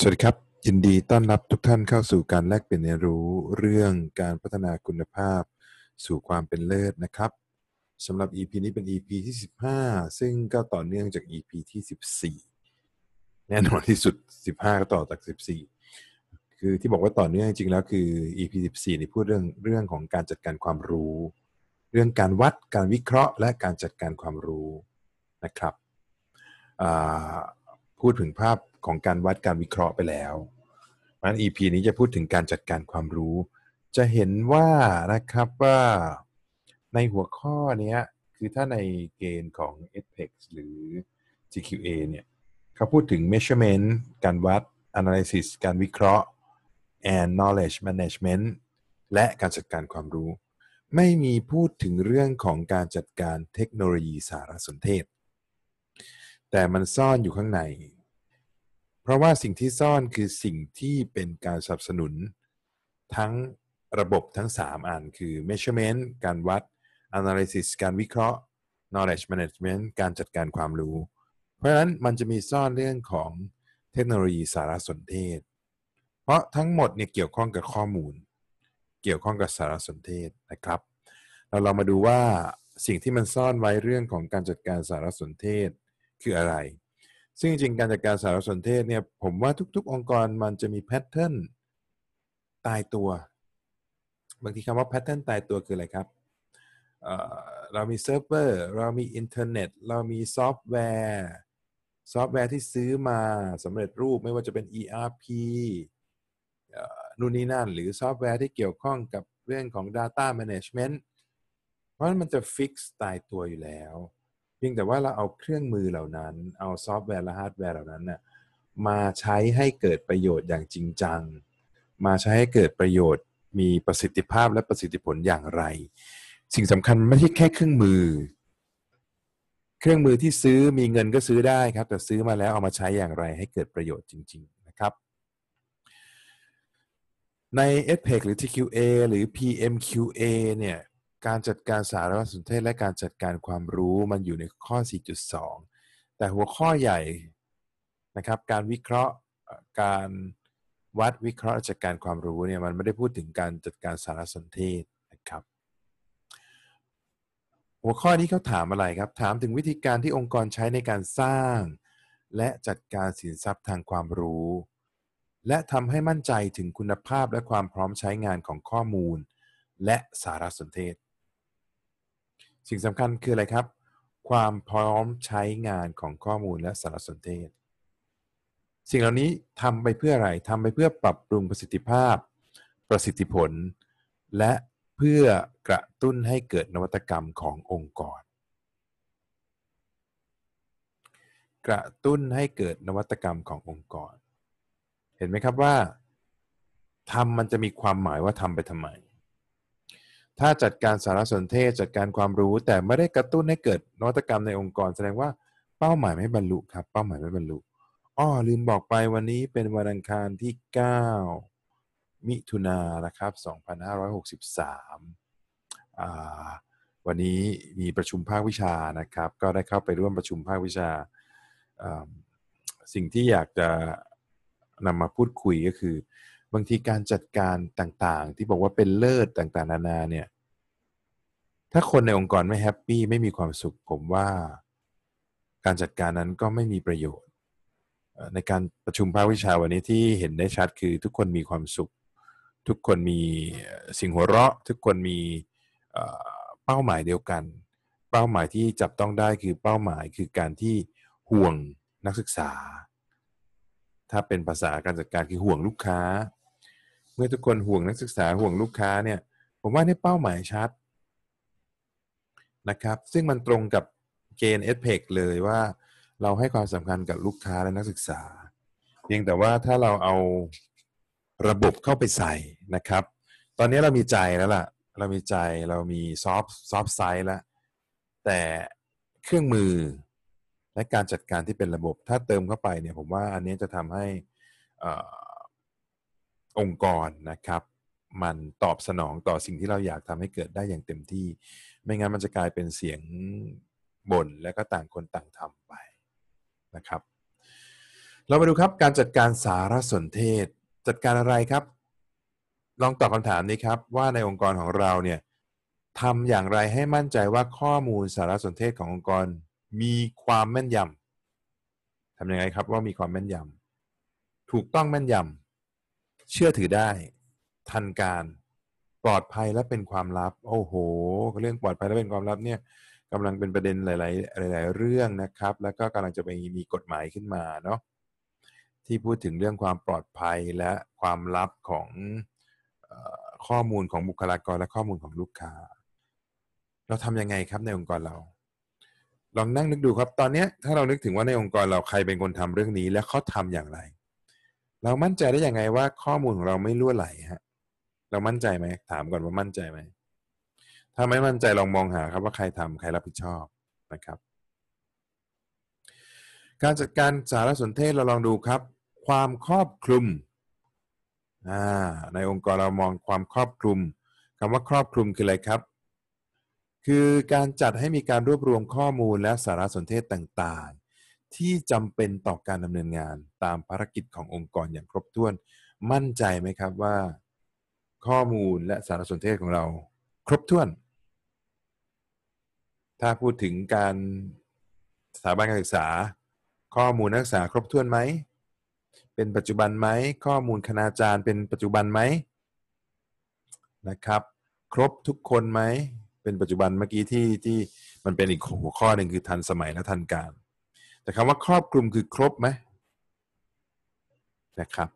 สวัสดีครับ ยินดีต้อนรับทุกท่านเข้าสู่การแลกเปลี่ยนเรียนรู้เรื่องการพัฒนาคุณภาพ สู่ความเป็นเลิศนะครับสำหรับ EP นี้เป็น EP ที่ 15 ซึ่งก็ต่อเนื่องจาก EP ที่ 14 แน่นอนที่สุด 15 ก็ต่อจาก 14 คือที่บอกว่าต่อเนื่องจริงๆแล้วคือ EP 14นี่พูดเรื่องเรื่องของการจัดการความรู้ เรื่องการวัดการวิเคราะห์ และการจัดการความรู้นะครับพูดถึงภาพ ของการวัดการวิเคราะห์ไปแล้วมัน EP นี้จะพูดถึงการจัดการความรู้ จะเห็นว่านะครับว่าในหัวข้อเนี้ยคือถ้าในเกณฑ์ของ e p e x หรือ GQA เนี่ยเขาพูดถึง measurement การวัด analysis การวิเคราะห์ and knowledge management และการจัดการความรู้ ไม่มีพูดถึงเรื่องของการจัดการเทคโนโลยีสารสนเทศ แต่มันซ่อนอยู่ข้างใน ราะว่าสิ่งที่ซ่อนคือสิ่งที่เป็นการสนับสนุน ทั้งระบบทั้ง 3 อันคือ measurement การวัด analysis การวิเคราะห์ knowledge management การจัดการความรู้ เพราะฉะนั้นมันจะมีซ่อนเรื่องของเทคโนโลยีสารสนเทศ เพราะทั้งหมดเนี่ยเกี่ยวข้องกับข้อมูล เกี่ยวข้องกับสารสนเทศนะครับ เราลองมาดูว่าสิ่งที่มันซ่อนไว้เรื่องของการจัดการสารสนเทศคืออะไร ซึ่งจริงการจัดการสารสนเทศเนี่ยผมว่าทุก ๆ องค์กรมันจะมี pattern ตายตัว บางทีคำว่า pattern ตายตัวคืออะไรครับ เรามีเซิร์ฟเวอร์ เรามีอินเทอร์เน็ต เรามีซอฟต์แวร์ ซอฟต์แวร์ที่ซื้อมาสำเร็จรูปไม่ว่าจะเป็น ERP นู่นนี่นั่น หรือซอฟต์แวร์ที่เกี่ยวข้องกับเรื่องของ Data Management เพราะมันจะ fix ตายตัวอยู่แล้ว เพียงแต่ว่าเราเอาเครื่องมือเหล่านั้น เอาซอฟต์แวร์และฮาร์ดแวร์เหล่านั้นน่ะมาใช้ให้เกิดประโยชน์อย่างจริงจัง มาใช้ให้เกิดประโยชน์มีประสิทธิภาพและประสิทธิผลอย่างไร สิ่งสำคัญไม่ใช่แค่เครื่องมือ เครื่องมือที่ซื้อมีเงินก็ซื้อได้ครับ แต่ซื้อมาแล้วเอามาใช้อย่างไร ให้เกิดประโยชน์จริง ๆ นะครับ ใน EdPEC หรือ TQA หรือ PMQA เนี่ย การจัดการสารสนเทศและการจัดการความรู้มันอยู่ในข้อ 4.2 แต่หัวข้อใหญ่นะครับการวิเคราะห์การวัดวิเคราะห์จัดการความรู้เนี่ยมันไม่ได้พูดถึงการจัดการสารสนเทศนะครับ หัวข้อนี้เขาถามอะไรครับ ถามถึงวิธีการที่องค์กรใช้ในการสร้าง และจัดการสินทรัพย์ทางความรู้ และทำให้มั่นใจถึงคุณภาพและความพร้อมใช้งานของข้อมูล และสารสนเทศ สิ่งสำคัญคืออะไรครับ ความพร้อมใช้งานของข้อมูลและสารสนเทศ สิ่งเหล่านี้ทำไปเพื่ออะไรทำไปเพื่อปรับปรุงประสิทธิภาพ ประสิทธิผล และเพื่อกระตุ้นให้เกิดนวัตกรรมขององค์กร กระตุ้นให้เกิดนวัตกรรมขององค์กร เห็นไหมครับว่าทำมันจะมีความหมายว่าทำไปทำไม ถ้าจัดการสารสนเทศจัดการความรู้ แต่ไม่ได้กระตุ้นให้เกิดนวัตกรรมในองค์กร แสดงว่าเป้าหมายไม่บรรลุครับ เป้าหมายไม่บรรลุอ้อลืมบอกไปวันนี้เป็นวันอังคารที่ 9 มิถุนายนนะครับ 2563อ่าวันนี้มีประชุมภาควิชานะครับ ก็ได้เข้าไปร่วมประชุมภาควิชา สิ่งที่อยากจะนำมาพูดคุยก็คือ บางทีการจัดการต่างๆ ที่บอกว่าเป็นเลิศต่างๆ นานาเนี่ย ถ้าคนในองค์กรไม่แฮปปี้ไม่มีความสุข ผมว่า การจัดการนั้นก็ไม่มีประโยชน์ ในการประชุมภาควิชาวันนี้ที่เห็นได้ชัดคือทุกคนมีความสุข ทุกคนมีสิ่งหัวเราะ ทุกคนมีเป้าหมายเดียวกัน เป้าหมายที่จับต้องได้คือเป้าหมายคือการที่ห่วงนักศึกษา ถ้าเป็นภาษาการจัดการคือห่วงลูกค้า เมื่อทุกคนห่วงนักศึกษาห่วงลูกค้าเนี่ย ผมว่านี่เป้าหมายชัดนะครับ ซึ่งมันตรงกับเกณฑ์ e d p e c เลยว่าเราให้ความสำคัญกับลูกค้าและนักศึกษา เพียงแต่ว่าถ้าเราเอาระบบเข้าไปใส่นะครับ ตอนนี้เรามีใจแล้วล่ะ เรามีใจเรามีซอฟต์ซอฟไซด์แล้ว แต่เครื่องมือและการจัดการที่เป็นระบบ ถ้าเติมเข้าไปเนี่ยผมว่าอันนี้จะทำให้ องค์กรนะครับ มันตอบสนองต่อสิ่งที่เราอยากทำให้เกิดได้อย่างเต็มที่ ไม่งั้นมันจะกลายเป็นเสียงบ่นและก็ต่างคนต่างทำไปนะครับ เรามาดูครับการจัดการสารสนเทศ จัดการอะไรครับ ลองตอบคำถามนี้ครับ ว่าในองค์กรของเราเนี่ยทำอย่างไรให้มั่นใจว่าข้อมูลสารสนเทศขององค์กรมีความแม่นยำทำยังไงครับว่ามีความแม่นยำถูกต้องแม่นยำ เชื่อถือได้ ทันการปลอดภัยและเป็นความลับ โอ้โห เรื่องปลอดภัยและเป็นความลับเนี่ยกำลังเป็นประเด็นหลาย ๆ หลาย ๆ เรื่องนะครับ แล้วก็กำลังจะไปมีกฎหมายขึ้นมาเนาะที่พูดถึงเรื่องความปลอดภัยและความลับของออข้อมูลของบุคลากรและข้อมูลของลูกค้า เราทำยังไงครับในองค์กรเรา ลองนั่งนึกดูครับ ตอนนี้ถ้าเรานึกถึงว่าในองค์กรเราใครเป็นคนทำเรื่องนี้ และเขาทำอย่างไร เรามั่นใจได้ยังไงว่าข้อมูลของเราไม่ล่วไหลฮะ เรามั่นใจไหมถามก่อนว่ามั่นใจไหมถ้าไม่มั่นใจลองมองหาครับว่าใครทำใครรับผิดชอบนะครับ การจัดการสารสนเทศเราลองดูครับ ความครอบคลุมในองค์กรเรามองความครอบคลุมคำว่าครอบคลุมคืออะไรครับ คือการจัดให้มีการรวบรวมข้อมูลและสารสนเทศต่างๆ ที่จำเป็นต่อการดำเนินงานตามภารกิจขององค์กรอย่างครบถ้วน มั่นใจไหมครับว่า ข้อมูลและสารสนเทศของเรา ครบถ้วน ถ้าพูดถึงการสถาบันการศึกษา ข้อมูลนักศึกษาครบถ้วนไหม เป็นปัจจุบันไหม ข้อมูลคณาจารย์เป็นปัจจุบันไหมนะครับ ครบทุกคนไหม เป็นปัจจุบันเมื่อกี้ที่ที่มันเป็นอีกหัวข้อหนึ่งคือทันสมัยและทันการ แต่คำว่าครอบคลุมคือครบไหมนะครับ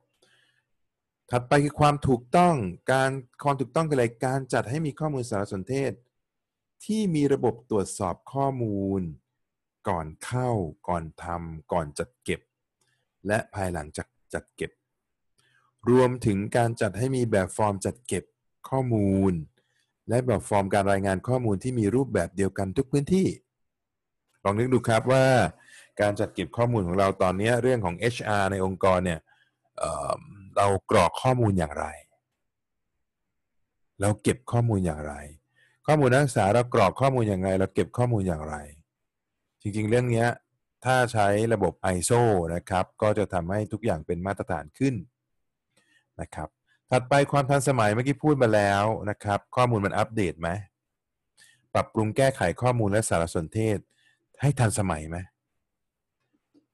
ถัดไปคือความถูกต้องการความถูกต้องคืออะไรการจัดให้มีข้อมูลสารสนเทศ ที่มีระบบตรวจสอบข้อมูล ก่อนเข้า ก่อนทำก่อนจัดเก็บ และภายหลังจากจัดเก็บ รวมถึงการจัดให้มีแบบฟอร์มจัดเก็บข้อมูล และแบบฟอร์มการรายงานข้อมูลที่มีรูปแบบเดียวกันทุกพื้นที่ ลองนึกดูครับว่า การจัดเก็บข้อมูลของเราตอนนี้เรื่องของ HR ในองค์กรเนี่ยเเรากรอกข้อมูลอย่างไร เราเก็บข้อมูลอย่างไร ข้อมูลนักศึกษาเรากรอกข้อมูลอย่างไร เราเก็บข้อมูลอย่างไร จริงๆ เรื่องนี้ถ้าใช้ระบบ ISO นะครับ ก็จะทำให้ทุกอย่างเป็นมาตรฐานขึ้นนะครับ ถัดไปความทันสมัยเมื่อกี้พูดมาแล้วนะครับ ข้อมูลมันอัปเดตไหมปรับปรุงแก้ไขข้อมูลและสารสนเทศ ให้ทันสมัยไหม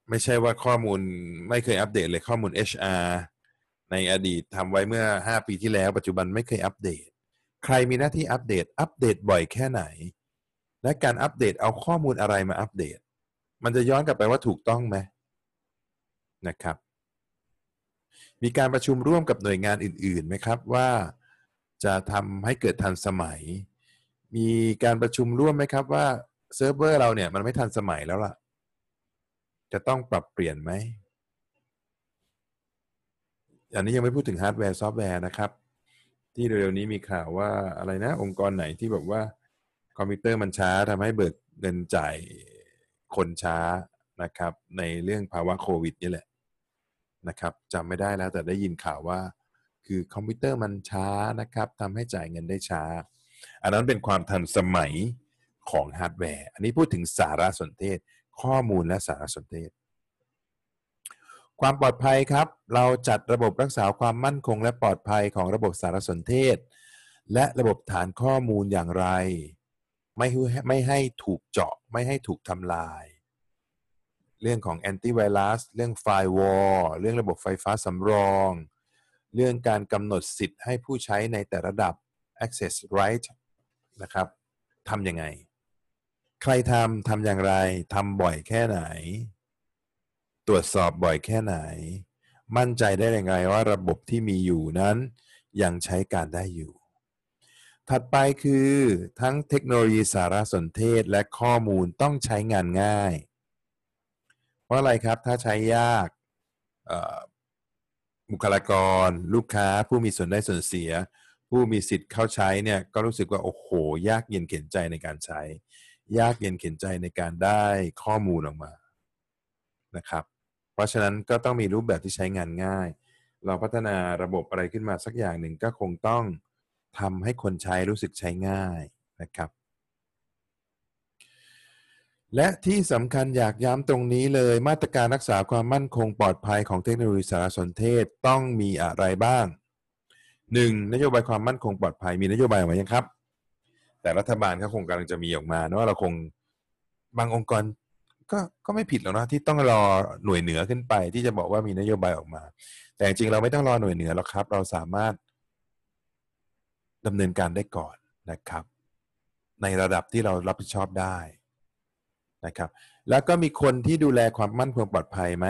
ไม่ใช่ว่าข้อมูลไม่เคยอัปเดตเลยข้อมูล HR ในอดีตทำไว้เมื่อ 5 ปีที่แล้ว ปัจจุบันไม่เคยอัปเดต ใครมีหน้าที่อัปเดต อัปเดตบ่อยแค่ไหน และการอัปเดตเอาข้อมูลอะไรมาอัปเดต มันจะย้อนกลับไปว่าถูกต้องไหมนะครับ มีการประชุมร่วมกับหน่วยงานอื่นๆไหมครับว่าจะทำให้เกิดทันสมัย มีการประชุมร่วมไหมครับว่าเซิร์ฟเวอร์เราเนี่ยมันไม่ทันสมัยแล้วล่ะ จะต้องปรับเปลี่ยนไหม อันนี้ยังไม่พูดถึงฮาร์ดแวร์ซอฟต์แวร์นะครับ ที่เร็วๆนี้มีข่าวว่าอะไรนะ องค์กรไหนที่แบบว่า คอมพิวเตอร์มันช้าทำให้เบิกเงินจ่ายคนช้านะครับ ในเรื่องภาวะโควิดนี่แหละนะครับจำไม่ได้แล้วแต่ได้ยินข่าวว่า คือคอมพิวเตอร์มันช้านะครับทำให้จ่ายเงินได้ช้า อันนั้นเป็นความทันสมัยของฮาร์ดแวร์ อันนี้พูดถึงสารสนเทศ ข้อมูลและสารสนเทศ ความปลอดภัยครับ เราจัดระบบรักษาความมั่นคง และปลอดภัยของระบบสารสนเทศ และระบบฐานข้อมูลอย่างไร ไม่ให้ไม่ให้ถูกเจาะไม่ให้ถูกทำลาย เรื่องของแอนตี้ไวรัสเรื่องไฟวอลเรื่องระบบไฟฟ้าสำรอง เรื่องการกำหนดสิทธิ์ให้ผู้ใช้ในแต่ระดับ access right นะครับทำยังไง ใครทำทำอย่างไรทำบ่อยแค่ไหน ตรวจสอบบ่อยแค่ไหน มั่นใจได้ยังไงว่าระบบที่มีอยู่นั้น ยังใช้การได้อยู่ ถัดไปคือทั้งเทคโนโลยีสารสนเทศและข้อมูลต้องใช้งานง่าย เพราะอะไรครับถ้าใช้ยากบุคลากร ลูกค้าผู้มีส่วนได้ส่วนเสีย ผู้มีสิทธิ์เข้าใช้เนี่ยก็รู้สึกว่า โอ้โห ยากเย็นเข็นใจในการใช้ ยากเย็นเข็นใจในการได้ข้อมูลออกมานะครับ เพราะฉะนั้นก็ต้องมีรูปแบบที่ใช้งานง่าย เราพัฒนาระบบอะไรขึ้นมาสักอย่างหนึ่งก็คงต้องทำให้คนใช้รู้สึกใช้ง่ายนะครับ และที่สำคัญอยากย้ำตรงนี้เลยมาตรการรักษาความมั่นคงปลอดภัยของเทคโนโลยีสารสนเทศต้องมีอะไรบ้าง 1. นโยบายความมั่นคงปลอดภัยมีนโยบายออกมายังครับ แต่รัฐบาลก็คงกำลังจะมีออกมาเนอะเราคงบางองค์กรก็ก็ไม่ผิดหรอกนะที่ต้องรอหน่วยเหนือขึ้นไป ที่จะบอกว่ามีนโยบายออกมา แต่จริงเราไม่ต้องรอหน่วยเหนือหรอกครับ เราสามารถดำเนินการได้ก่อนนะครับ ในระดับที่เรารับผิดชอบได้นะครับ แล้วก็มีคนที่ดูแลความมั่นคงปลอดภัยไหม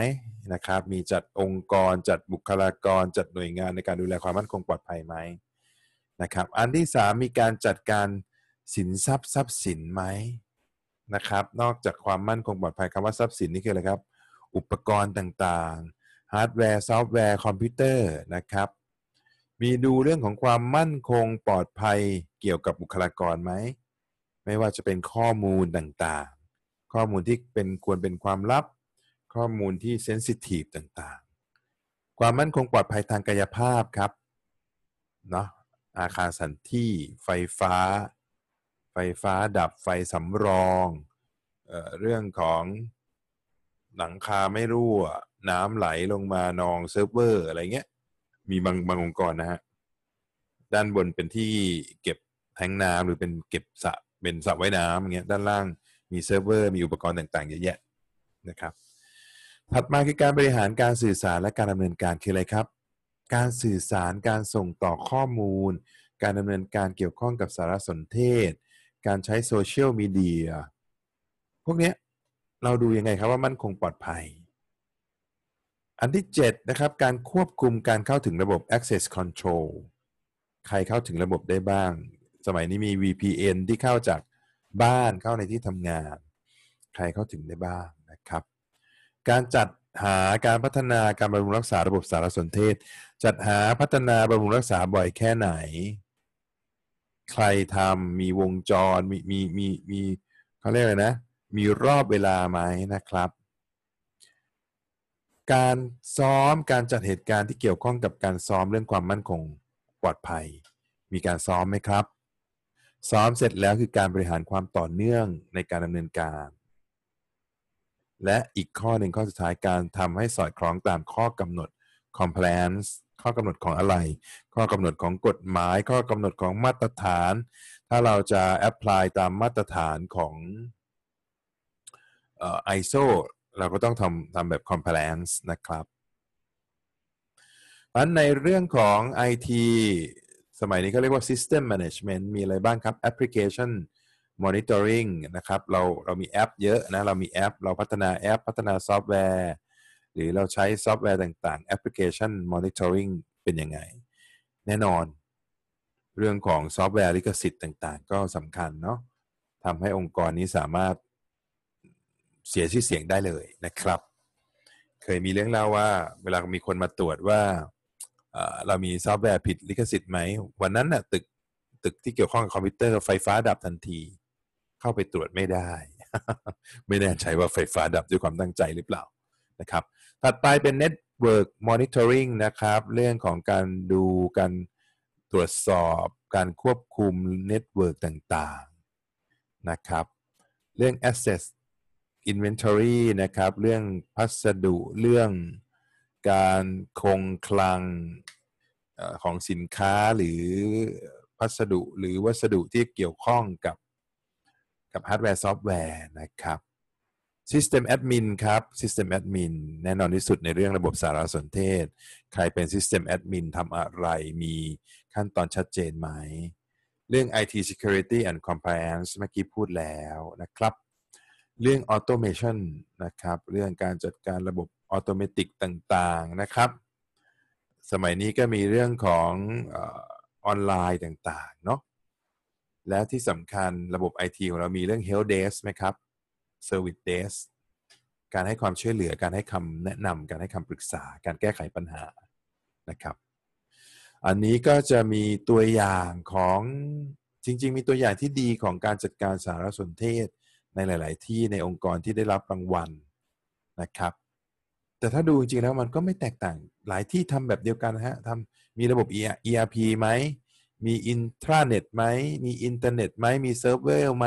นะครับ มีจัดองค์กร จัดบุคลากร จัดหน่วยงานในการดูแลความมั่นคงปลอดภัยไหมนะครับ อันที่สามมีการจัดการ สินทรัพย์ทรัพย์สินไหมนะครับ นอกจากความมั่นคงปลอดภัยคำว่าทรัพย์สินนี่คืออะไรครับ อุปกรณ์ต่างๆ ฮาร์ดแวร์ ซอฟต์แวร์ คอมพิวเตอร์นะครับ มีดูเรื่องของความมั่นคงปลอดภัยเกี่ยวกับบุคลากรไหม ไม่ว่าจะเป็นข้อมูลต่างๆ ข้อมูลที่เป็นควรเป็นความลับ ข้อมูลที่ sensitive ต่างๆ ความมั่นคงปลอดภัยทางกายภาพครับ เนาะอาคารสถานที่ไฟฟ้า ไฟฟ้าดับไฟสำรองเออเรื่องของหลังคาไม่รั่ว น้ำไหลลงมานองเซิร์ฟเวอร์อะไรเงี้ย มีบางบางองค์กรนะฮะ ด้านบนเป็นที่เก็บแทงน้ำหรือเป็นเก็บสระเป็นสระว่ายน้ำอย่างเงี้ยด้านล่างมีเซิร์ฟเวอร์มีอุปกรณ์ต่างๆเยอะแยะนะครับ ถัดมาคือการบริหารการสื่อสารและการดำเนินการคืออะไรครับ การสื่อสารการส่งต่อข้อมูล การดำเนินการเกี่ยวข้องกับสารสนเทศ การใช้โซเชียลมีเดียพวกนี้เราดูยังไงครับว่ามั่นคงปลอดภัย อันที่ 7 นะครับ การควบคุมการเข้าถึงระบบ access control ใครเข้าถึงระบบได้บ้าง สมัยนี้มี VPN ที่เข้าจากบ้านเข้าในที่ทำงาน ใครเข้าถึงได้บ้างนะครับ การจัดหาการพัฒนาการบำรุงรักษาระบบสารสนเทศ จัดหาพัฒนาบำรุงรักษาบ่อยแค่ไหน ใครทำมีวงจรมีมีมีมีเขาเรียกอะไรนะ มีรอบเวลาไหมนะครับ การซ้อมการจัดเหตุการณ์ที่เกี่ยวข้องกับการซ้อมเรื่องความมั่นคงปลอดภัย มีการซ้อมไหมครับ ซ้อมเสร็จแล้วคือการบริหารความต่อเนื่องในการดำเนินการ และอีกข้อหนึ่งข้อสุดท้ายการทำให้สอดคล้องตามข้อกำหนด compliance ข้อกำหนดของอะไร ข้อกำหนดของกฎหมาย ข้อกำหนดของมาตรฐาน ถ้าเราจะ apply ตามมาตรฐานของเอ่อ ISO เราก็ต้องทำทำแบบ compliance นะครับอันในเรื่องของ IT สมัยนี้เขาเรียกว่า system management มีอะไรบ้างครับ application monitoring นะครับ เราเรามีแอปเยอะนะ เรามีแอป เราพัฒนาแอป พัฒนาซอฟต์แวร์ หรือเราใช้ซอฟต์แวร์ต่างๆ application monitoring เป็นยังไง แน่นอน เรื่องของซอฟต์แวร์ลิขสิทธิ์ต่างๆ ก็สำคัญเนาะทำให้องค์กรนี้สามารถเสียชื่อเสียงได้เลยนะครับ เคยมีเรื่องเล่าว่า เวลามีคนมาตรวจว่าเรามีซอฟต์แวร์ผิดลิขสิทธิ์ไหม วันนั้นน่ะตึกตึกที่เกี่ยวข้องกับคอมพิวเตอร์ไฟฟ้าดับทันที เข้าไปตรวจไม่ได้ ไม่แน่ใจว่าไฟฟ้าดับด้วยความตั้งใจหรือเปล่านะครับ ถัดไปเป็น Network Monitoring นะครับ เรื่องของการดูการตรวจสอบการควบคุมเน็ตเวิร์กต่างๆนะครับ เรื่อง Asset Inventory นะครับ เรื่องพัสดุเรื่องการคงคลังของสินค้าหรือพัสดุหรือวัสดุที่เกี่ยวข้องกับกับฮาร์ดแวร์ซอฟต์แวร์นะครับ System Admin ครับ System Admin แน่นอนที่สุดในเรื่องระบบสารสนเทศ ใครเป็น System Admin ทำอะไรมีขั้นตอนชัดเจนไหม เรื่อง IT Security and Compliance เมื่อกี้พูดแล้วนะครับ เรื่อง Automation นะครับ เรื่องการจัดการระบบออโตเมติกต่างๆนะครับ สมัยนี้ก็มีเรื่องของออนไลน์ต่างๆเนาะและที่สำคัญระบบ IT ของเรามีเรื่อง Help Desk ไหมครับ Service Desk การให้ความช่วยเหลือการให้คำแนะนำการให้คำปรึกษา การแก้ไขปัญหานะครับ อันนี้ก็จะมีตัวอย่างของจริง ๆ มีตัวอย่างที่ดีของการจัดการสารสนเทศในหลาย ๆ ที่ในองค์กรที่ได้รับรางวัลนะครับ แต่ถ้าดูจริง ๆ แล้วมันก็ไม่แตกต่างหลายที่ทำแบบเดียวกันฮะทำมีระบบ ERP ไหมมีอินทราเน็ตไหมมีอินเทอร์เน็ตไหมมีเซิร์ฟเวอร์ไหม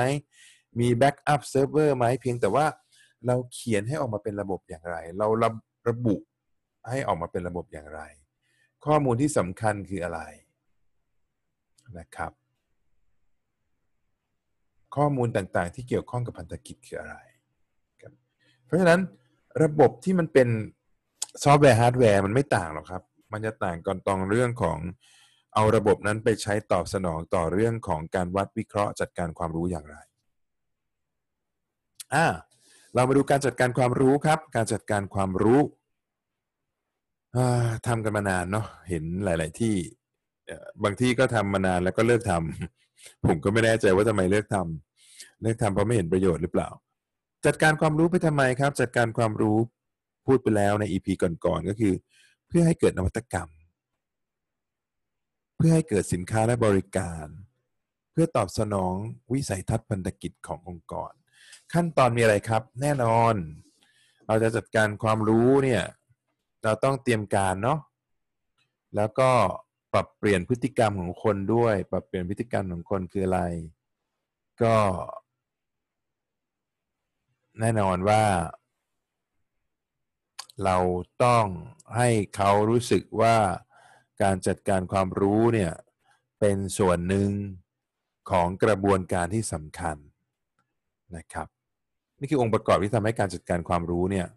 มี backup server ไหมเพียงแต่ว่าเราเขียนให้ออกมาเป็นระบบอย่างไร เราระระบุให้ออกมาเป็นระบบอย่างไร ข้อมูลที่สำคัญคืออะไรนะครับ ข้อมูลต่างๆ ที่เกี่ยวข้องกับพันธกิจคืออะไร เพราะฉะนั้นระบบที่มันเป็นซอฟต์แวร์ฮาร์ดแวร์มันไม่ต่างหรอกครับ มันจะต่างกันตรงเรื่องของเอาระบบนั้นไปใช้ตอบสนองต่อเรื่องของการวัดวิเคราะห์จัดการความรู้อย่างไร อ่าเรามาดูการจัดการความรู้ครับ การจัดการความรู้ทำกันมานานเนาะเห็นหลาย ๆ ที่บางที่ก็ทำมานานแล้วก็เลิกทำผมก็ไม่แน่ใจว่าทำไมเลิกทำเลิกทำเพราะไม่เห็นประโยชน์หรือเปล่า จัดการความรู้ไปทำไมครับ จัดการความรู้พูดไปแล้วใน EP ก่อน ๆ ก็คือ เพื่อให้เกิดนวัตกรรม เพื่อให้เกิดสินค้าและบริการ เพื่อตอบสนองวิสัยทัศน์พันธกิจขององค์กร ขั้นตอนมีอะไรครับ แน่นอน เราจะจัดการความรู้เนี่ย เราต้องเตรียมการเนาะแล้วก็ปรับเปลี่ยนพฤติกรรมของคนด้วย ปรับเปลี่ยนพฤติกรรมของคนคืออะไร ก็ แน่นอนว่า เราต้องให้เขารู้สึกว่าการจัดการความรู้เนี่ย เป็นส่วนหนึ่งของกระบวนการที่สำคัญนะครับ นี่คือองค์ประกอบที่ทำให้การจัดการความรู้เนี่ย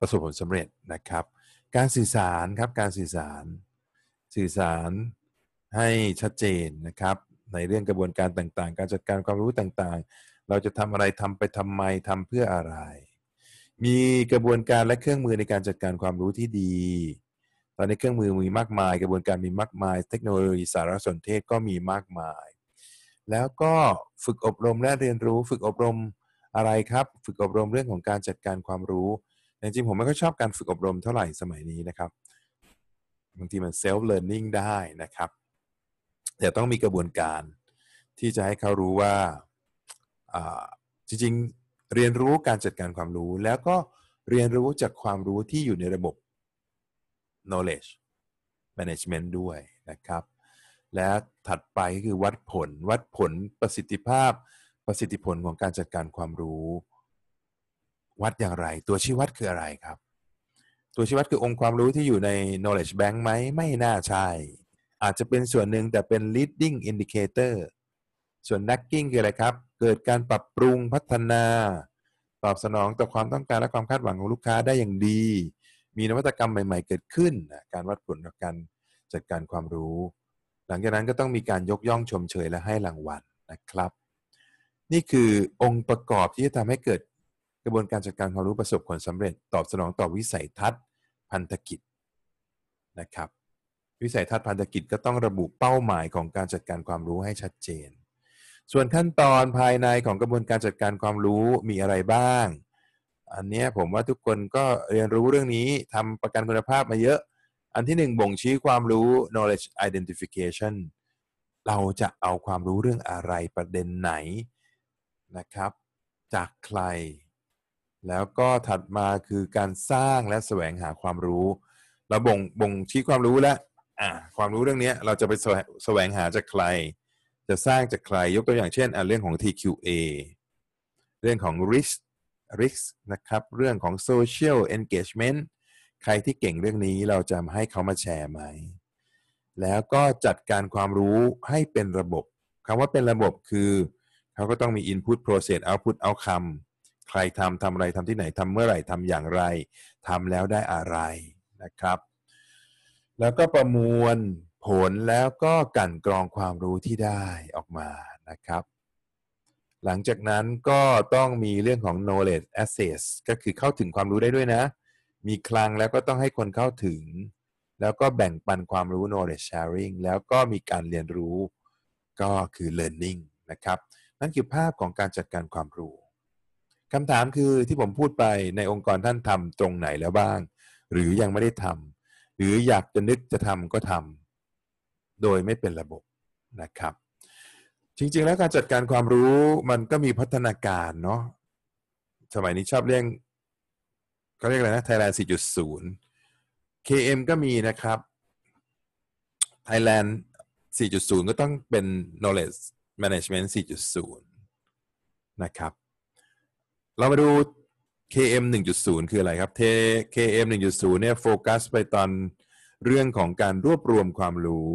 ประสบผลสำเร็จนะครับ การสื่อสารครับการสื่อสาร สื่อสารให้ชัดเจนนะครับ ในเรื่องกระบวนการต่างๆ การจัดการความรู้ต่างๆ เราจะทำอะไรทำไปทำไมทำเพื่ออะไร มีกระบวนการและเครื่องมือในการจัดการความรู้ที่ดีอนนี้เครื่องมือมีมากมาย กระบวนการมีมากมาย เทคโนโลยีสารสนเทศก็มีมากมาย แล้วก็ฝึกอบรมและเรียนรู้ ฝึกอบรม อะไรครับ ฝึกอบรมเรื่องของการจัดการความรู้จริงๆผมไม่ค่อยชอบการฝึกอบรมเท่าไหร่สมัยนี้นะครับบางทีมันเซลฟ์เลิร์นนิ่งได้นะครับแต่ต้องมีกระบวนการที่จะให้เขารู้ว่าจริงๆเรียนรู้การจัดการความรู้ แล้วก็เรียนรู้จากความรู้ที่อยู่ในระบบ knowledge management ด้วยนะครับ และถัดไปก็คือวัดผลวัดผลประสิทธิภาพ ประสิทธิผลของการจัดการความรู้ วัดอย่างไร ตัวชี้วัดคืออะไรครับ ตัวชี้วัดคือองค์ความรู้ที่อยู่ใน knowledge bank ไหมไม่น่าใช่ อาจจะเป็นส่วนหนึ่งแต่เป็น leading indicator ส่วน nagging คืออะไรครับ เกิดการปรับปรุงพัฒนา ตอบสนองต่อความต้องการและความคาดหวังของลูกค้าได้อย่างดี มีนวัตกรรมใหม่ ๆ เกิดขึ้น การวัดผลกับการจัดการความรู้ หลังจากนั้นก็ต้องมีการยกย่องชมเชยและให้รางวัลนะครับ นี่คือองค์ประกอบที่จะทำให้เกิดกระบวนการจัดการความรู้ประสบผลสำเร็จ ตอบสนองต่อวิสัยทัศน์พันธกิจนะครับ วิสัยทัศน์พันธกิจก็ต้องระบุเป้าหมายของการจัดการความรู้ให้ชัดเจน ส่วนขั้นตอนภายในของกระบวนการจัดการความรู้มีอะไรบ้าง อันนี้ผมว่าทุกคนก็เรียนรู้เรื่องนี้ทำประกันคุณภาพมาเยอะ อันที่หนึ่งบ่งชี้ความรู้ knowledge identification เราจะเอาความรู้เรื่องอะไรประเด็นไหน นะครับ จากใคร แล้วก็ถัดมาคือการสร้างและแสวงหาความรู้ เราบ่งบ่งชี้ความรู้แล้วอ่าความรู้เรื่องนี้เราจะไปแสวงหาจากใคร จะสร้างจากใครยกตัวอย่างเช่นเรื่องของ TQA เรื่องของ risk risk นะครับ เรื่องของ social engagement ใครที่เก่งเรื่องนี้เราจะให้เขามาแชร์ไหม แล้วก็จัดการความรู้ให้เป็นระบบคำว่าเป็นระบบคือ เขาก็ต้องมี input process output outcome ใครทำทำอะไรทำที่ไหนทำเมื่อไหร่ทำอย่างไรทำแล้วได้อะไรนะครับ แล้วก็ประมวลผลแล้วก็กันกรองความรู้ที่ได้ออกมานะครับ หลังจากนั้นก็ต้องมีเรื่องของ knowledge access ก็คือเข้าถึงความรู้ได้ด้วยนะ มีคลังแล้วก็ต้องให้คนเข้าถึง แล้วก็แบ่งปันความรู้ knowledge sharing แล้วก็มีการเรียนรู้ก็คือ learning นะครับ นั่นคือภาพของการจัดการความรู้คำถามคือที่ผมพูดไปในองค์กรท่านทำตรงไหนแล้วบ้าง หรือยังไม่ได้ทำหรืออยากจะนึกจะทำก็ทำโดยไม่เป็นระบบนะครับ จริงๆ แล้วการจัดการความรู้มันก็มีพัฒนาการเนาะสมัยนี้ชอบเรียกเขาเรียกอะไรนะ Thailand 4.0 KM ก็มีนะครับ Thailand 4.0 ก็ต้องเป็น knowledge management 4.0 นะครับ เรามาดู KM 1.0 คืออะไรครับ KM 1.0 เนี่ยโฟกัสไปตอนเรื่องของการรวบรวมความรู้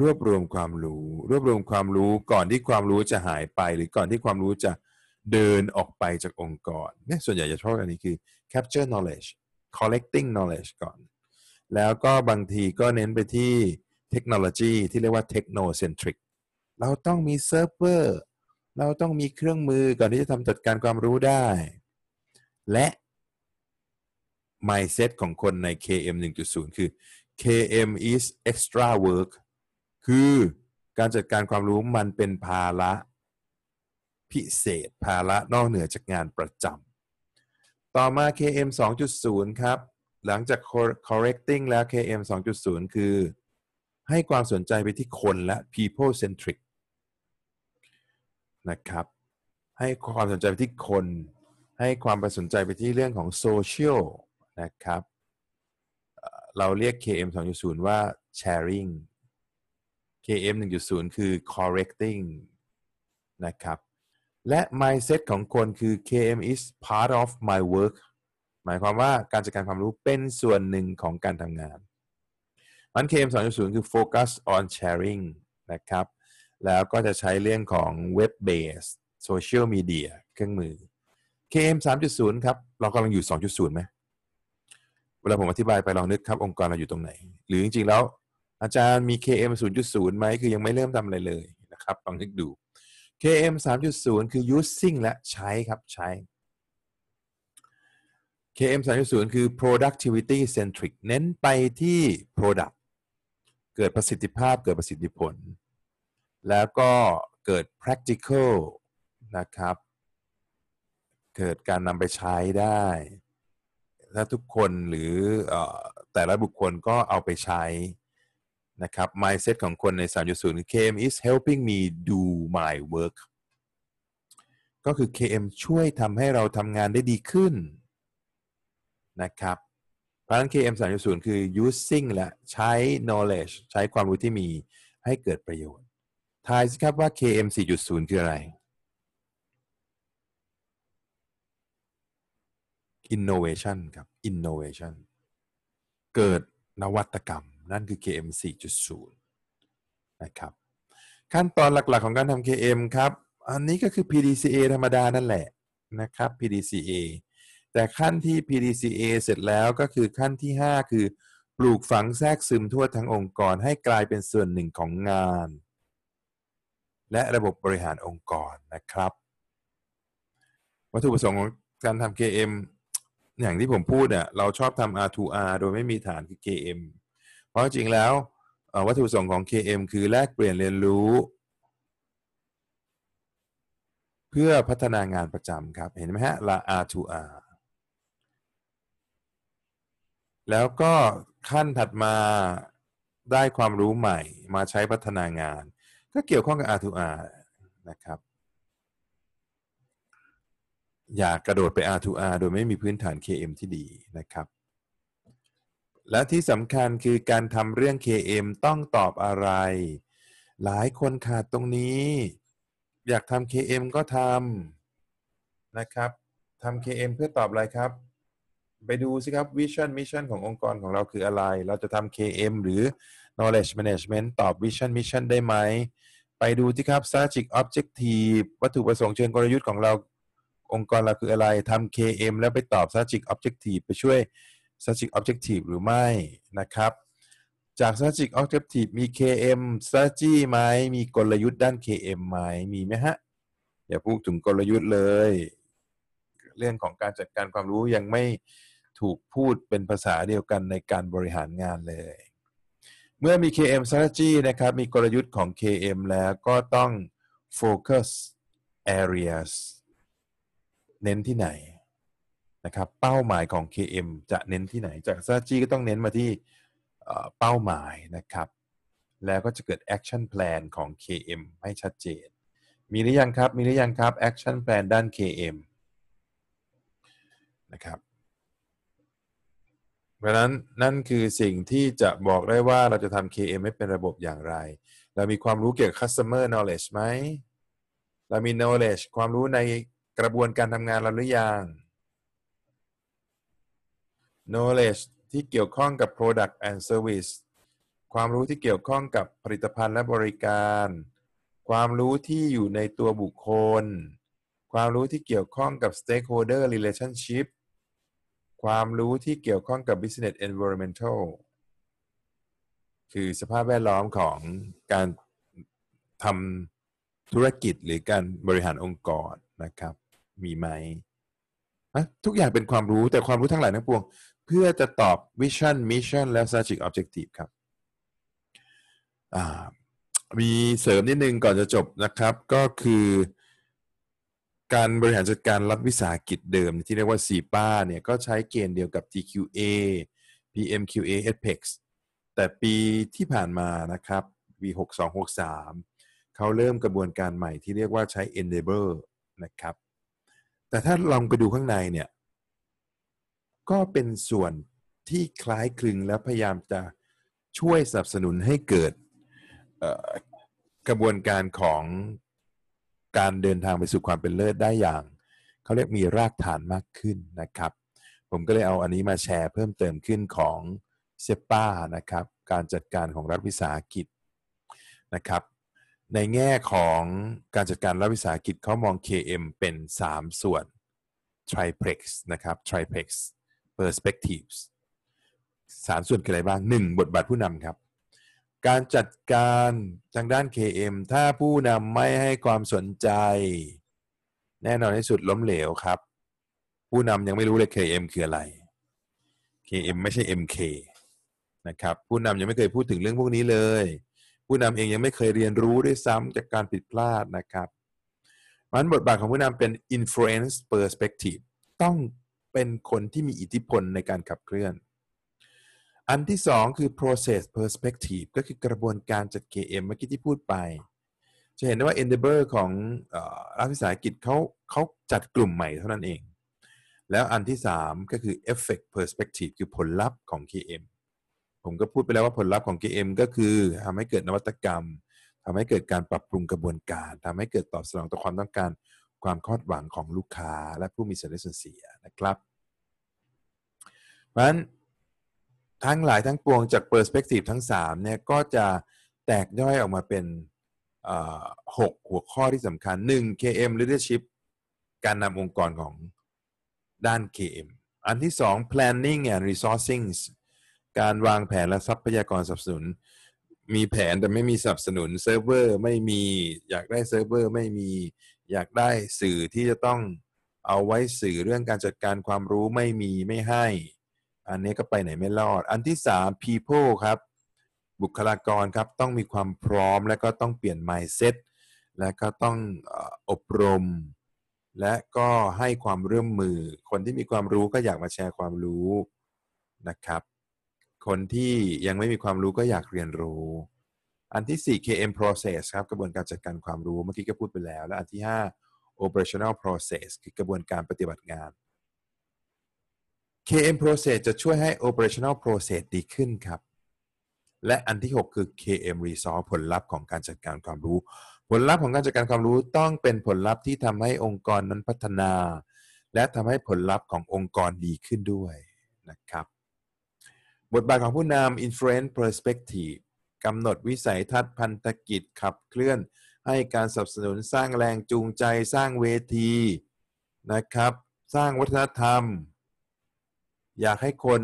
รวบรวมความรู้ รวบรวมความรู้ก่อนที่ความรู้จะหายไป หรือก่อนที่ความรู้จะเดินออกไปจากองค์กรเนี่ยส่วนใหญ่จะชอบอันนี้คือ capture knowledge collecting knowledge ก่อน แล้วก็บางทีก็เน้นไปที่ เทคโนโลยีที่เรียกว่า technocentric เราต้องมีเซิร์ฟเวอร์เราต้องมีเครื่องมือก่อนที่จะทำจัดการความรู้ได้ และ mindset ของคนใน KM 1.0 คือ KM is extra work คือการจัดการความรู้มันเป็นภาระพิเศษ ภาระนอกเหนือจากงานประจำต่อมา KM 2.0 ครับ หลังจาก correcting แล้ว KM 2.0 คือ ให้ความสนใจไปที่คนและ people centric นะครับ ให้ความสนใจไปที่คน ให้ความสนใจไปที่เรื่องของ social นะครับ เราเรียก KM 2.0 ว่า sharing KM 1.0 คือ correcting นะครับ และ mindset ของคนคือ KM is part of my work หมายความว่าการจัดการความรู้เป็นส่วนหนึ่งของการทำงาน มัน KM 2.0 คือ focus on sharing นะครับ แล้วก็จะใช้เรื่องของ web based social media เครื่องมือ KM 3.0 ครับ เรากำลังอยู่ 2.0ไหมเวลาผมอธิบายไปลองนึกครับ องค์กรเราอยู่ตรงไหน หรือจริง ๆ แล้ว อาจารย์มี KM 0.0ไหมคือยังไม่เริ่มทำอะไรเลยนะครับลองนึกดู KM 3.0 คือ using และใช้ครับใช้ KM 3.0 คือ productivity centric เน้นไปที่ product เกิดประสิทธิภาพเกิดประสิทธิผล แล้วก็เกิด practical นะครับ เกิดการนำไปใช้ได้ถ้าทุกคนหรืออแต่ละบุคคลก็เอาไปใช้นะครับ mindset ของคนใน 3.0 KM is helping me do my work ก็คือ KM ช่วยทำให้เราทำงานได้ดีขึ้นนะครับ เพราะฉะนั้น KM 3.0คือ using และใช้ knowledge ใช้ความรู้ที่มีให้เกิดประโยชน์ ทายสิครับว่า KM 4.0 คืออะไร innovation ครับ innovation เกิดนวัตกรรม นั่นคือ KM 4.0 นะครับ ขั้นตอนหลักๆของการทำ KM ครับ อันนี้ก็คือ PDCA ธรรมดานั่นแหละนะครับ PDCA แต่ขั้นที่ PDCA เสร็จแล้วก็คือขั้นที่ 5 คือ ปลูกฝังแทรกซึมทั่วทั้งองค์กรให้กลายเป็นส่วนหนึ่งของงาน และระบบบริหารองค์กรนะครับ วัตถุประสงค์ของการทำ KM อย่างที่ผมพูดเนี่ยเราชอบทำ R2R โดยไม่มีฐานคือ KM เพราะจริงแล้ววัตถุประสงค์ของ KM คือแลกเปลี่ยนเรียนรู้ เพื่อพัฒนางานประจำครับ เห็นไหมฮะละ R2R แล้วก็ขั้นถัดมาได้ความรู้ใหม่มาใช้พัฒนางาน ก็เกี่ยวข้องกับ R2R นะครับ อย่ากระโดดไป R2R โดยไม่มีพื้นฐาน KM ที่ดีนะครับ และที่สำคัญคือการทำเรื่อง KM ต้องตอบอะไร หลายคนขาดตรงนี้ อยากทำ KM ก็ทำนะครับทำ KM เพื่อตอบอะไรครับ ไปดูสิครับ Vision Mission ขององค์กรของเราคืออะไร เราจะทำ KM หรือ Knowledge Management ตอบ Vision Mission ได้ไหม ไปดูที่ครับ Strategic Objective วัตถุประสงค์เชิงกลยุทธ์ของเราองค์กรเราคืออะไรทำ KM แล้วไปตอบ Strategic Objective ไปช่วย Strategic Objective หรือไม่นะครับ จาก Strategic Objective มี KM Strategy ไหมมีกลยุทธ์ด้าน KM ไหมมีไหมฮะ อย่าพูดถึงกลยุทธ์เลย เรื่องของการจัดการความรู้ยังไม่ถูกพูดเป็นภาษาเดียวกันในการบริหารงานเลย เมื่อมี KM strategy นะครับ มีกลยุทธ์ของ KM แล้วก็ต้อง focus areas เน้นที่ไหนนะครับเป้าหมายของ KM จะเน้นที่ไหน จาก strategy ก็ต้องเน้นมาที่เป้าหมายนะครับ แล้วก็จะเกิด action plan ของ KM ให้ชัดเจน มีหรือยังครับ มีหรือยังครับ action plan ด้าน KM นะครับเพราะนั้นนั่นคือสิ่งที่จะบอกได้ว่าเราจะทำ KM ให้เป็นระบบอย่างไร เรามีความรู้เกี่ยวกับ customer knowledge ไหม เรามี knowledge ความรู้ในกระบวนการทำงานเราหรือยัง knowledge ที่เกี่ยวข้องกับ product and service ความรู้ที่เกี่ยวข้องกับผลิตภัณฑ์และบริการ ความรู้ที่อยู่ในตัวบุคคล ความรู้ที่เกี่ยวข้องกับ stakeholder relationship ความรู้ที่เกี่ยวข้องกับ business environmental คือสภาพแวดล้อมของการทำธุรกิจหรือการบริหารองค์กรนะครับ มีไหมทุกอย่างเป็นความรู้แต่ความรู้ทั้งหลายทั้งปวง เพื่อจะตอบ vision mission และ strategic objective ครับมีเสริมนิดนึงก่อนจะจบนะครับ ก็คือ การบริหารจัดการรัฐวิสาหกิจเดิมที่เรียกว่า CPA เนี่ยก็ใช้เกณฑ์เดียวกับ TQA PMQA EPEX แต่ปีที่ผ่านมานะครับปี 6263 เขาเริ่มกระบวนการใหม่ที่เรียกว่าใช้ Endeavor นะครับ แต่ถ้าลองไปดูข้างในเนี่ย ก็เป็นส่วนที่คล้ายคลึงและพยายามจะช่วยสนับสนุนให้เกิดกระบวนการของ การเดินทางไปสู่ความเป็นเลิศได้อย่างเขาเรียกมีรากฐานมากขึ้นนะครับ ผมก็เลยเอาอันนี้มาแชร์เพิ่มเติมขึ้นของเซป้านะครับ การจัดการของรัฐวิสาหกิจนะครับ ในแง่ของการจัดการรัฐวิสาหกิจเขามอง KM เป็น 3 ส่วน triplex นะครับ triplex perspectives สามส่วนคืออะไรบ้าง 1. บทบาทผู้นำครับ การจัดการทางด้าน KM ถ้าผู้นำไม่ให้ความสนใจ แน่นอนที่สุดล้มเหลวครับ ผู้นำยังไม่รู้เลย KM คืออะไร KM ไม่ใช่ MK นะครับ ผู้นำยังไม่เคยพูดถึงเรื่องพวกนี้เลย ผู้นำเองยังไม่เคยเรียนรู้ด้วยซ้ำจากการผิดพลาดนะครับมันบทบาทของผู้นำเป็น influence perspective ต้องเป็นคนที่มีอิทธิพลในการขับเคลื่อน อันที่สองคือ process perspective ก็คือกระบวนการจัด KM เมื่อกี้ที่พูดไป จะเห็นได้ว่า Endeavor ของรัฐวิสาหกิจเขาเขาจัดกลุ่มใหม่เท่านั้นเอง แล้วอันที่สามก็คือ effect perspective คือผลลัพธ์ของ KM ผมก็พูดไปแล้วว่าผลลัพธ์ของ KM ก็คือทำให้เกิดนวัตกรรมทำให้เกิดการปรับปรุงกระบวนการทำให้เกิดตอบสนองต่อความต้องการความคาดหวังของลูกค้าและผู้มีส่วนได้ส่วนเสียนะครับ เพราะฉะนั้น ทั้งหลายทั้งปวงจากเปอร์สเปกทีฟทั้ง3เนี่ยก็จะแตกย่อยออกมาเป็นหกหัวข้อที่สำคัญ 1. KM leadership การนำองค์กรของด้าน KM อันที่ 2 planning and resourcing การวางแผนและทรัพยากรสนับสนุน มีแผนแต่ไม่มีสนับสนุนเซิร์ฟเวอร์ไม่มีอยากได้เซิร์ฟเวอร์ไม่มีอยากได้สื่อที่จะต้องเอาไว้สื่อเรื่องการจัดการความรู้ไม่มีไม่ให้ อันนี้ก็ไปไหนไม่รอด อันที่สาม people ครับ บุคลากรครับต้องมีความพร้อมและก็ต้องเปลี่ยน mindset และก็ต้องอบรม และก็ให้ความร่วมมือ คนที่มีความรู้ก็อยากมาแชร์ความรู้นะครับ คนที่ยังไม่มีความรู้ก็อยากเรียนรู้ อันที่ 4 KM process ครับกระบวนการจัดการความรู้เมื่อกี้ก็พูดไปแล้ว และอันที่ 5 operational process คือกระบวนการปฏิบัติงาน KM process จะช่วยให้ operational process ดีขึ้นครับ และอันที่ 6 คือ KM resource ผลลัพธ์ของการจัดการความรู้ ผลลัพธ์ของการจัดการความรู้ต้องเป็นผลลัพธ์ที่ทำให้องค์กรนั้นพัฒนา และทำให้ผลลัพธ์ขององค์กรดีขึ้นด้วยนะครับ บทบาทของผู้นำ influence perspective กำหนดวิสัยทัศน์พันธกิจขับเคลื่อน ให้การสนับสนุนสร้างแรงจูงใจ สร้างเวทีนะครับ สร้างวัฒนธรรม อยากให้คน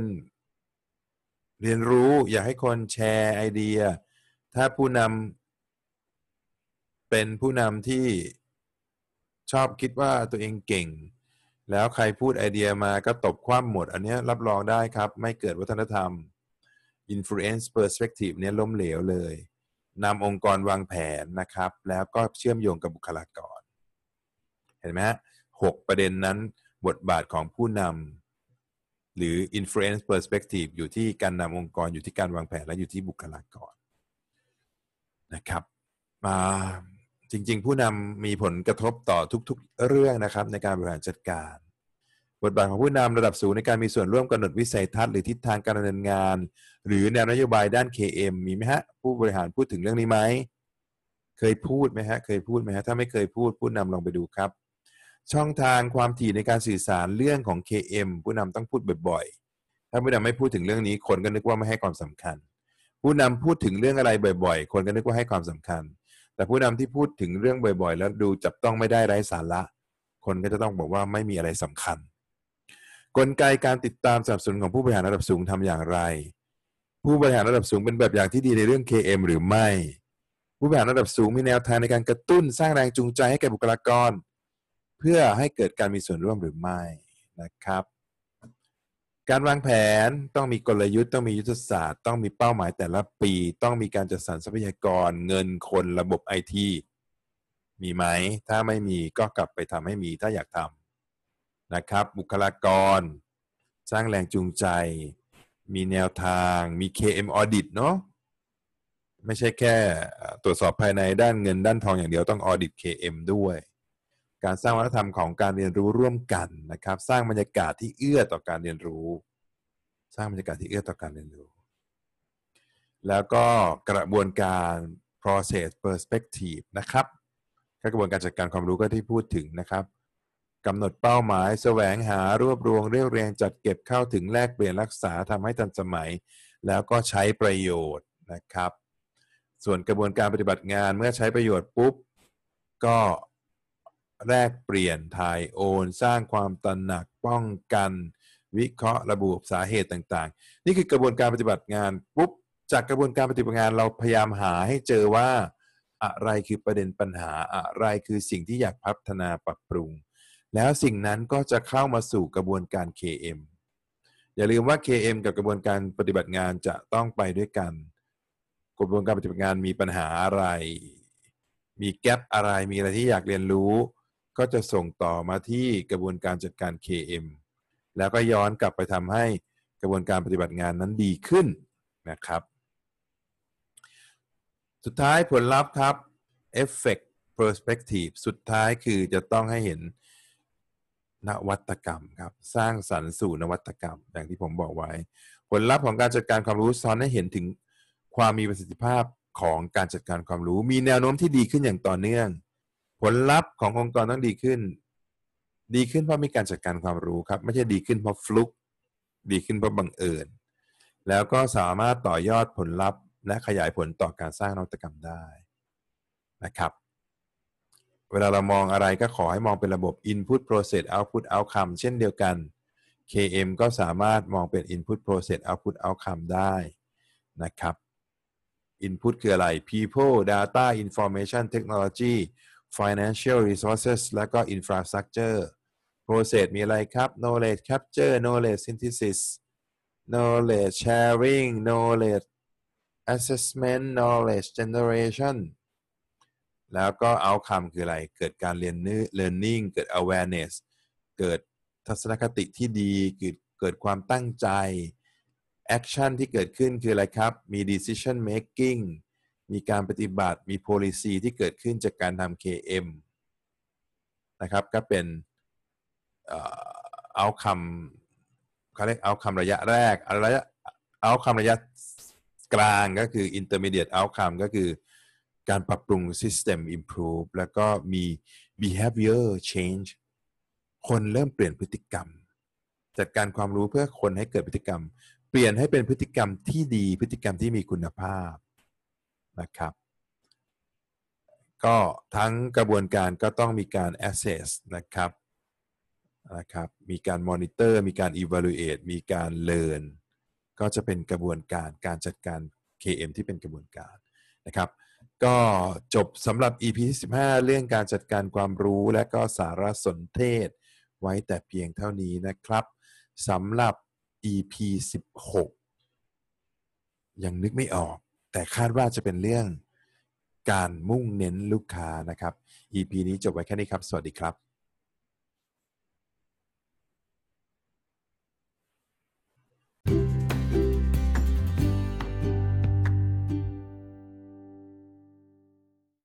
เรียนรู้ อยากให้คนแชร์ไอเดีย ถ้าผู้นำเป็นผู้นำที่ชอบคิดว่าตัวเองเก่ง แล้วใครพูดไอเดียมาก็ตบคว่ำหมด อันนี้รับรองได้ครับ ไม่เกิดวัฒนธรรม influence perspective เนี่ยล้มเหลวเลยนำองค์กรวางแผนนะครับ แล้วก็เชื่อมโยงกับบุคลากร เห็นไหมฮะหกประเด็นนั้นบทบาทของผู้นำ หรือ influence perspective อยู่ที่การนำองค์กรอยู่ที่การวางแผนและอยู่ที่บุคลากรนะครับมาจริง ๆ ผู้นำมีผลกระทบต่อทุก ๆ เรื่องนะครับ ในการบริหารจัดการ บทบาทของผู้นำระดับสูงในการมีส่วนร่วมกำหนดวิสัยทัศน์หรือทิศทางการดำเนินงาน หรือแนวนโยบายด้าน KM มีไหมฮะ ผู้บริหารพูดถึงเรื่องนี้ไหมเคยพูดไหมฮะเคยพูดไหมฮะถ้าไม่เคยพูดผู้นำลองไปดูครับ ช่องทางความถี่ในการสื่อสารเรื่องของ KM ผู้นำต้องพูดบ่อยๆ ถ้าผู้นำไม่พูดถึงเรื่องนี้ คนก็นึกว่าไม่ให้ความสำคัญ ผู้นำพูดถึงเรื่องอะไรบ่อยๆ คนก็นึกว่าให้ความสำคัญ แต่ผู้นำที่พูดถึงเรื่องบ่อยๆ แล้วดูจับต้องไม่ได้ไร้สาระ คนก็จะต้องบอกว่าไม่มีอะไรสำคัญ กลไกการติดตามสนับสนุนของผู้บริหารระดับสูงทำอย่างไร ผู้บริหารระดับสูงเป็นแบบอย่างที่ดีในเรื่อง KM หรือไม่ ผู้บริหารระดับสูงมีแนวทางในการกระตุ้นสร้างแรงจูงใจให้แก่บุคลากร เพื่อให้เกิดการมีส่วนร่วมหรือไม่นะครับ การวางแผนต้องมีกลยุทธ์ต้องมียุทธศาสตร์ ต้องมีเป้าหมายแต่ละปี ต้องมีการจัดสรรทรัพยากร เงินคนระบบไอทีมีไหม ถ้าไม่มีก็กลับไปทำให้มีถ้าอยากทำนะครับ บุคลากร สร้างแรงจูงใจ มีแนวทาง มี KM audit เนาะไม่ใช่แค่ตรวจสอบภายในด้านเงินด้านทองอย่างเดียวต้อง audit KM ด้วย การสร้างวัฒนธรรมของการเรียนรู้ร่วมกันนะครับ สร้างบรรยากาศที่เอื้อต่อการเรียนรู้ สร้างบรรยากาศที่เอื้อต่อการเรียนรู้ แล้วก็กระบวนการ process perspective นะครับกระบวนการจัดการความรู้ก็ที่พูดถึงนะครับกำหนดเป้าหมายแสวงหารวบรวมเรียกเรียงจัดเก็บเข้าถึงแลกเปลี่ยนรักษาทำให้ทันสมัย แล้วก็ใช้ประโยชน์นะครับ ส่วนกระบวนการปฏิบัติงานเมื่อใช้ประโยชน์ปุ๊บ ก็ แลกเปลี่ยนถ่ายโอน สร้างความตระหนักป้องกัน วิเคราะห์ระบุสาเหตุต่างๆ นี่คือกระบวนการปฏิบัติงานปุ๊บจากกระบวนการปฏิบัติงานเราพยายามหาให้เจอว่า อะไรคือประเด็นปัญหาอะไรคือสิ่งที่อยากพัฒนาปรับปรุง แล้วสิ่งนั้นก็จะเข้ามาสู่กระบวนการ KM อย่าลืมว่า KM กับกระบวนการปฏิบัติงานจะต้องไปด้วยกัน กระบวนการปฏิบัติงานมีปัญหาอะไร มีแกลบอะไร มีอะไรที่อยากเรียนรู้ ก็จะส่งต่อมาที่กระบวนการจัดการ KM แล้วก็ย้อนกลับไปทำให้กระบวนการปฏิบัติงานนั้นดีขึ้นนะครับ สุดท้ายผลลัพธ์ครับ effect perspective สุดท้ายคือจะต้องให้เห็นนวัตกรรมครับ สร้างสรรค์สู่นวัตกรรม อย่างที่ผมบอกไว้ ผลลัพธ์ของการจัดการความรู้ซ้อนให้เห็นถึงความมีประสิทธิภาพของการจัดการความรู้ มีแนวโน้มที่ดีขึ้นอย่างต่อเนื่อง ผลลัพธ์ขององค์กรต้องดีขึ้น ดีขึ้นเพราะมีการจัดการความรู้ครับ ไม่ใช่ดีขึ้นเพราะฟลุกดีขึ้นเพราะบังเอิญแล้วก็สามารถต่อยอดผลลัพธ์ และขยายผลต่อการสร้างนวัตกรรมได้นะครับ เวลาเรามองอะไรก็ขอให้มองเป็นระบบ Input Process Output Outcome เช่นเดียวกัน KM ก็สามารถมองเป็น Input Process Output Outcome ได้นะครับ Input คืออะไร People Data Information Technology Financial Resources และก็ Infrastructure Process มีอะไรครับ Knowledge Capture Knowledge Synthesis Knowledge Sharing Knowledge assessment knowledge generation แล้วก็ outcome คืออะไร เกิดการเรียน learning เกิด awareness เกิดทัศนคติที่ดี เกิดเกิดความตั้งใจ action ที่เกิดขึ้นคืออะไรครับ มี decision making มีการปฏิบัติมี policy ที่เกิดขึ้นจากการทำ KM นะครับก็เป็น outcome เขาเรียก outcome ระยะแรกระยะ outcome ระยะกลางก็คือ intermediate outcome ก็คือการปรับปรุง system improve แล้วก็มี behavior change คนเริ่มเปลี่ยนพฤติกรรม จัดการความรู้เพื่อคนให้เกิดพฤติกรรม เปลี่ยนให้เป็นพฤติกรรมที่ดีพฤติกรรมที่มีคุณภาพ นะครับ ก็ทั้งกระบวนการก็ต้องมีการ assess นะครับนะครับ มีการ monitor มีการ evaluate มีการ learn ก็จะเป็นกระบวนการการจัดการ KM ที่เป็นกระบวนการนะครับ ก็จบสำหรับ EP ที่15 เรื่องการจัดการความรู้และก็สารสนเทศ ไว้แต่เพียงเท่านี้นะครับสำหรับ EP 16 ยังนึกไม่ออก แต่คาดว่าจะเป็นเรื่องการมุ่งเน้นลูกค้านะครับ EP นี้จบไว้แค่นี้ครับ สวัสดีครับ